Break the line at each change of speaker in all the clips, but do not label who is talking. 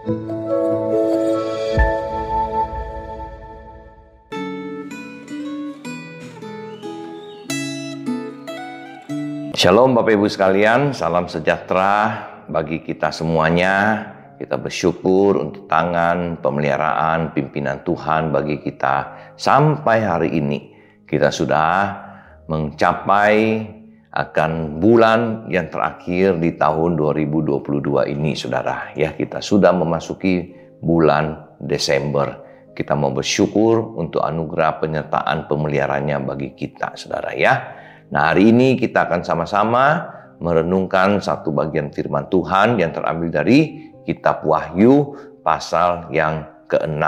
Shalom Bapak Ibu sekalian, salam sejahtera bagi kita semuanya. Kita bersyukur untuk tangan pemeliharaan pimpinan Tuhan bagi kita sampai hari ini. Kita sudah mencapai akan bulan yang terakhir di tahun 2022 ini Saudara. Ya, kita sudah memasuki bulan Desember. Kita mau bersyukur untuk anugerah penyertaan pemeliharaannya bagi kita Saudara ya. Nah hari ini kita akan sama-sama merenungkan satu bagian firman Tuhan yang terambil dari kitab Wahyu pasal yang ke-6.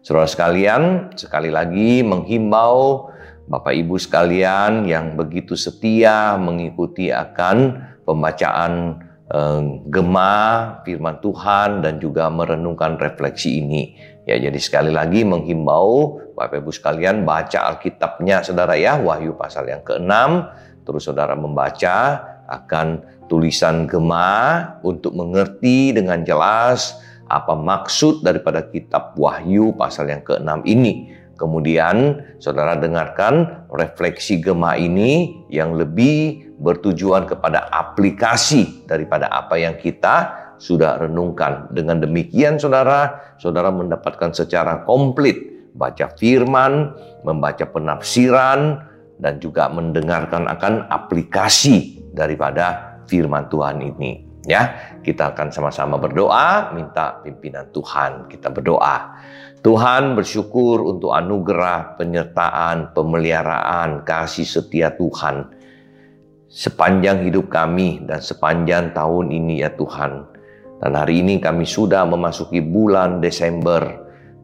Saudara sekalian, sekali lagi menghimbau Bapak Ibu sekalian yang begitu setia mengikuti akan pembacaan eh, gema firman Tuhan dan juga merenungkan refleksi ini. Ya, jadi sekali lagi menghimbau Bapak Ibu sekalian baca Alkitabnya Saudara ya, Wahyu pasal yang ke-6, terus Saudara membaca akan tulisan gema untuk mengerti dengan jelas apa maksud daripada kitab Wahyu pasal yang ke-6 ini. Kemudian saudara dengarkan refleksi gema ini yang lebih bertujuan kepada aplikasi daripada apa yang kita sudah renungkan. Dengan demikian saudara, saudara mendapatkan secara komplit baca firman, membaca penafsiran, dan juga mendengarkan akan aplikasi daripada firman Tuhan ini. Ya, kita akan sama-sama berdoa, minta pimpinan Tuhan. Kita berdoa. Tuhan bersyukur untuk anugerah, penyertaan, pemeliharaan, kasih setia Tuhan sepanjang hidup kami dan sepanjang tahun ini ya Tuhan. Dan hari ini kami sudah memasuki bulan Desember,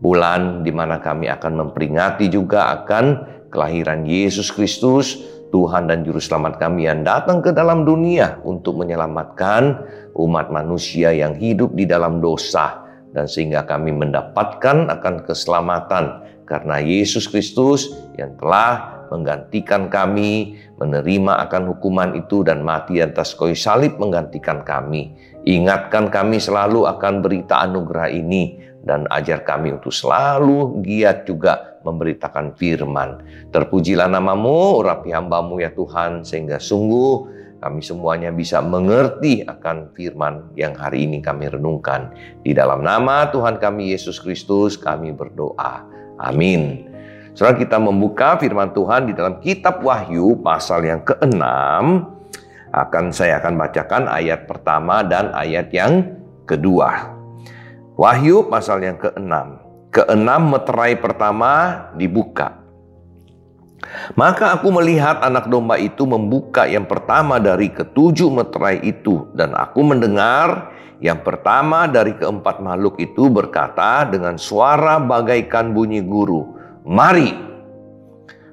bulan di mana kami akan memperingati juga akan kelahiran Yesus Kristus, Tuhan dan Juru Selamat kami yang datang ke dalam dunia untuk menyelamatkan umat manusia yang hidup di dalam dosa. Dan sehingga kami mendapatkan akan keselamatan karena Yesus Kristus yang telah menggantikan kami, menerima akan hukuman itu dan mati atas kayu salib menggantikan kami. Ingatkan kami selalu akan berita anugerah ini dan ajar kami untuk selalu giat juga memberitakan firman. Terpujilah namamu, urapi hambamu ya Tuhan, sehingga sungguh kami semuanya bisa mengerti akan firman yang hari ini kami renungkan. Di dalam nama Tuhan kami Yesus Kristus kami berdoa. Amin. Setelah kita membuka firman Tuhan di dalam kitab Wahyu pasal yang keenam, akan saya akan bacakan ayat pertama dan ayat yang kedua. Wahyu pasal yang keenam. Keenam meterai pertama dibuka. Maka aku melihat anak domba itu membuka yang pertama dari ketujuh meterai itu. Dan aku mendengar yang pertama dari keempat makhluk itu berkata dengan suara bagaikan bunyi guru. Mari.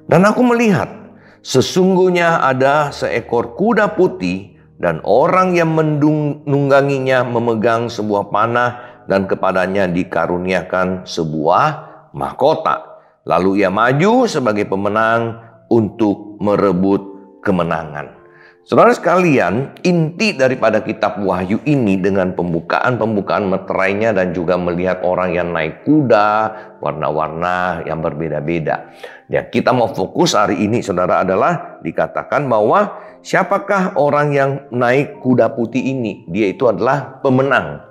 Dan aku melihat Sesungguhnya ada seekor kuda putih dan orang yang menungganginya memegang sebuah panah dan kepadanya dikaruniakan sebuah mahkota. Lalu ia maju sebagai pemenang untuk merebut kemenangan. Saudara sekalian, inti daripada kitab Wahyu ini dengan pembukaan-pembukaan meterainya dan juga melihat orang yang naik kuda, warna-warna yang berbeda-beda. Ya, kita mau fokus hari ini saudara adalah dikatakan bahwa siapakah orang yang naik kuda putih ini? Dia itu adalah pemenang.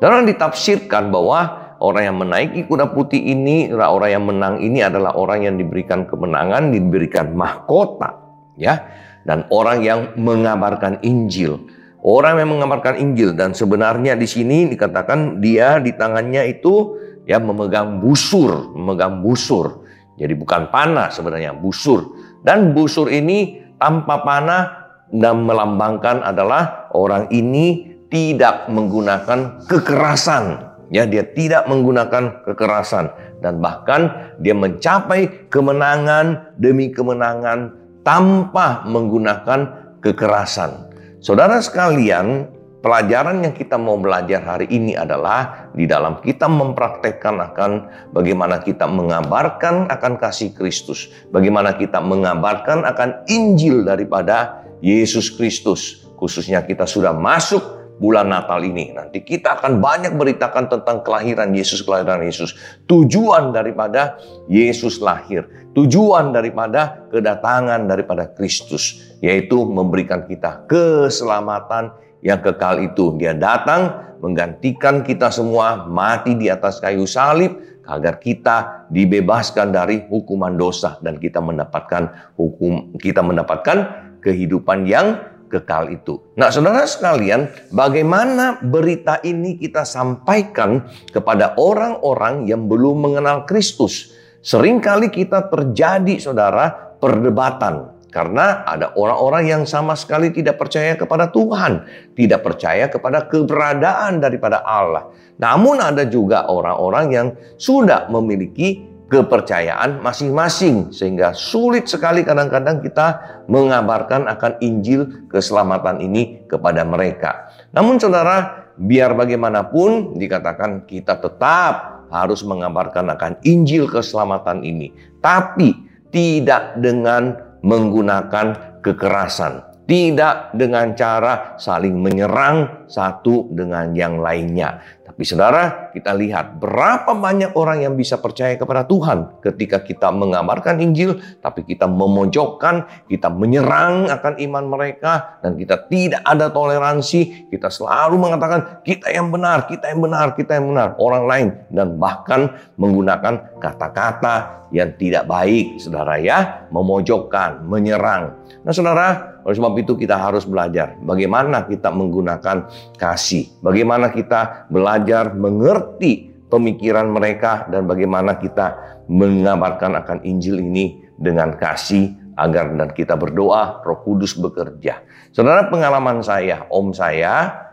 Dan ditafsirkan bahwa orang yang menaiki kuda putih ini, orang yang menang ini adalah orang yang diberikan kemenangan, diberikan mahkota. Ya, dan orang yang mengabarkan Injil. Orang yang mengabarkan Injil dan sebenarnya di sini dikatakan dia di tangannya itu ya memegang busur, memegang busur. Jadi bukan panah sebenarnya, busur. Dan busur ini tanpa panah dan melambangkan adalah orang ini tidak menggunakan kekerasan. Ya, dia tidak menggunakan kekerasan dan bahkan dia mencapai kemenangan demi kemenangan tanpa menggunakan kekerasan. Saudara sekalian, pelajaran yang kita mau belajar hari ini adalah di dalam kita mempraktekkan akan bagaimana kita mengabarkan akan kasih Kristus, bagaimana kita mengabarkan akan Injil daripada Yesus Kristus. Khususnya kita sudah masuk bulan Natal ini. Nanti kita akan banyak beritakan tentang kelahiran Yesus, kelahiran Yesus. Tujuan daripada Yesus lahir. Tujuan daripada kedatangan daripada Kristus. Yaitu memberikan kita keselamatan yang kekal itu. Dia datang menggantikan kita semua mati di atas kayu salib agar kita dibebaskan dari hukuman dosa dan kita mendapatkan hukum kita mendapatkan kehidupan yang kekal itu. Nah, saudara sekalian, bagaimana berita ini kita sampaikan kepada orang-orang yang belum mengenal Kristus? Seringkali kita terjadi, saudara, perdebatan. Karena ada orang-orang yang sama sekali tidak percaya kepada Tuhan, tidak percaya kepada keberadaan daripada Allah. Namun ada juga orang-orang yang sudah memiliki kepercayaan masing-masing sehingga sulit sekali kadang-kadang kita mengabarkan akan Injil keselamatan ini kepada mereka. Namun saudara, biar bagaimanapun dikatakan kita tetap harus mengabarkan akan Injil keselamatan ini, tapi tidak dengan menggunakan kekerasan, tidak dengan cara saling menyerang satu dengan yang lainnya, tapi saudara, kita lihat berapa banyak orang yang bisa percaya kepada Tuhan ketika kita mengabarkan Injil, tapi kita memojokkan, kita menyerang akan iman mereka, dan kita tidak ada toleransi. Kita selalu mengatakan kita yang benar, kita yang benar, kita yang benar, orang lain, dan bahkan menggunakan kata-kata yang tidak baik, saudara ya, memojokkan, menyerang. Nah, saudara, oleh sebab itu kita harus belajar bagaimana kita menggunakan kasih, bagaimana kita belajar mengerti pemikiran mereka dan bagaimana kita mengabarkan akan Injil ini dengan kasih agar dan kita berdoa Roh Kudus bekerja. Saudara pengalaman saya, om saya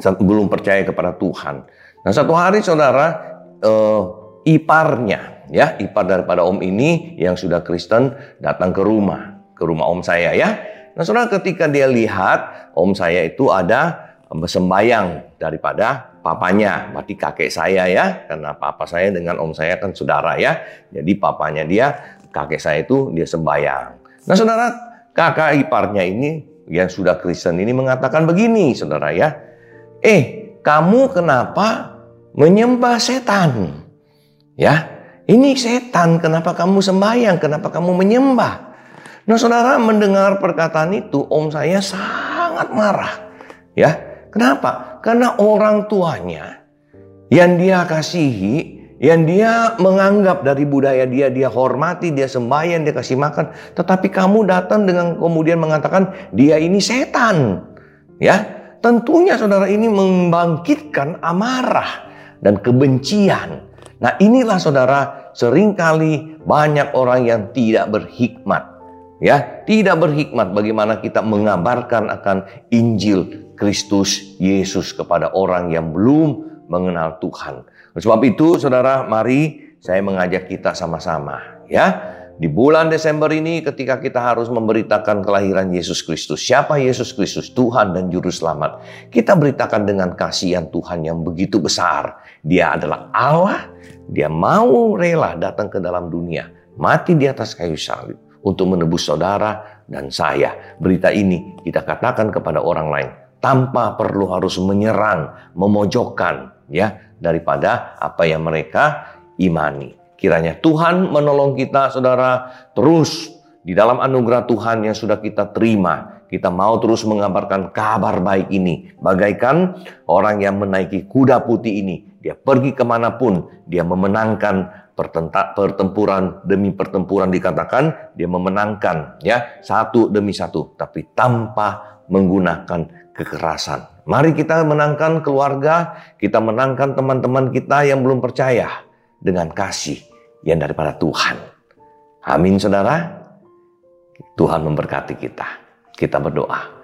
belum percaya kepada Tuhan. Nah satu hari saudara uh, iparnya ya ipar daripada om ini yang sudah Kristen datang ke rumah ke rumah om saya ya Nah saudara ketika dia lihat om saya itu ada sembayang daripada papanya, berarti kakek saya ya, karena papa saya dengan om saya kan saudara ya. Jadi papanya dia, kakek saya itu dia sembayang. Nah saudara, kakak iparnya ini yang sudah Kristen ini mengatakan begini saudara ya. Eh, kamu kenapa menyembah setan? Ya, ini setan, kenapa kamu sembayang? Kenapa kamu menyembah? Nah saudara mendengar perkataan itu om saya sangat marah. Ya, kenapa? Karena orang tuanya yang dia kasihi, yang dia menganggap dari budaya dia, dia hormati, dia sembahyang, dia kasih makan. Tetapi kamu datang dengan kemudian mengatakan dia ini setan. Ya, tentunya saudara ini membangkitkan amarah dan kebencian. Nah inilah saudara sering kali banyak orang yang tidak berhikmat ya tidak berhikmat bagaimana kita mengabarkan akan Injil Kristus Yesus kepada orang yang belum mengenal Tuhan. Sebab itu saudara mari saya mengajak kita sama-sama ya di bulan Desember ini ketika kita harus memberitakan kelahiran Yesus Kristus. Siapa Yesus Kristus? Tuhan dan Juru Selamat. Kita beritakan dengan kasihan Tuhan yang begitu besar. Dia adalah Allah. Dia mau rela datang ke dalam dunia. Mati di atas kayu salib untuk menebus saudara dan saya. Berita ini kita katakan kepada orang lain tanpa perlu harus menyerang, memojokkan ya daripada apa yang mereka imani. Kiranya Tuhan menolong kita saudara terus di dalam anugerah Tuhan yang sudah kita terima. Kita mau terus mengabarkan kabar baik ini. Bagaikan orang yang menaiki kuda putih ini. Dia pergi ke mana pun, dia memenangkan pertempuran demi pertempuran dikatakan dia memenangkan ya satu demi satu tapi tanpa menggunakan kekerasan. Mari kita menangkan keluarga, kita menangkan teman-teman kita yang belum percaya dengan kasih yang daripada Tuhan. Amin saudara. Tuhan memberkati kita. Kita berdoa.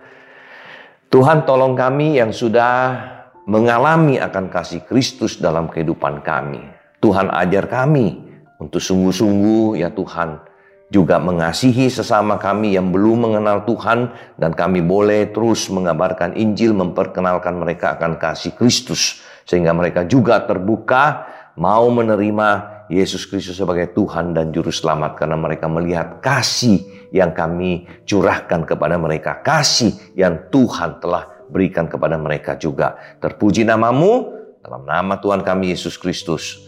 Tuhan tolong kami yang sudah mengalami akan kasih Kristus dalam kehidupan kami Tuhan ajar kami untuk sungguh-sungguh ya Tuhan juga mengasihi sesama kami yang belum mengenal Tuhan dan kami boleh terus mengabarkan Injil memperkenalkan mereka akan kasih Kristus sehingga mereka juga terbuka mau menerima Yesus Kristus sebagai Tuhan dan juru selamat karena mereka melihat kasih yang kami curahkan kepada mereka kasih yang Tuhan telah berikan kepada mereka juga. Terpuji namamu, dalam nama Tuhan kami Yesus Kristus.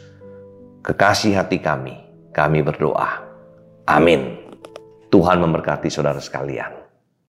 Kekasih hati kami, kami berdoa. Amin. Tuhan memberkati saudara sekalian.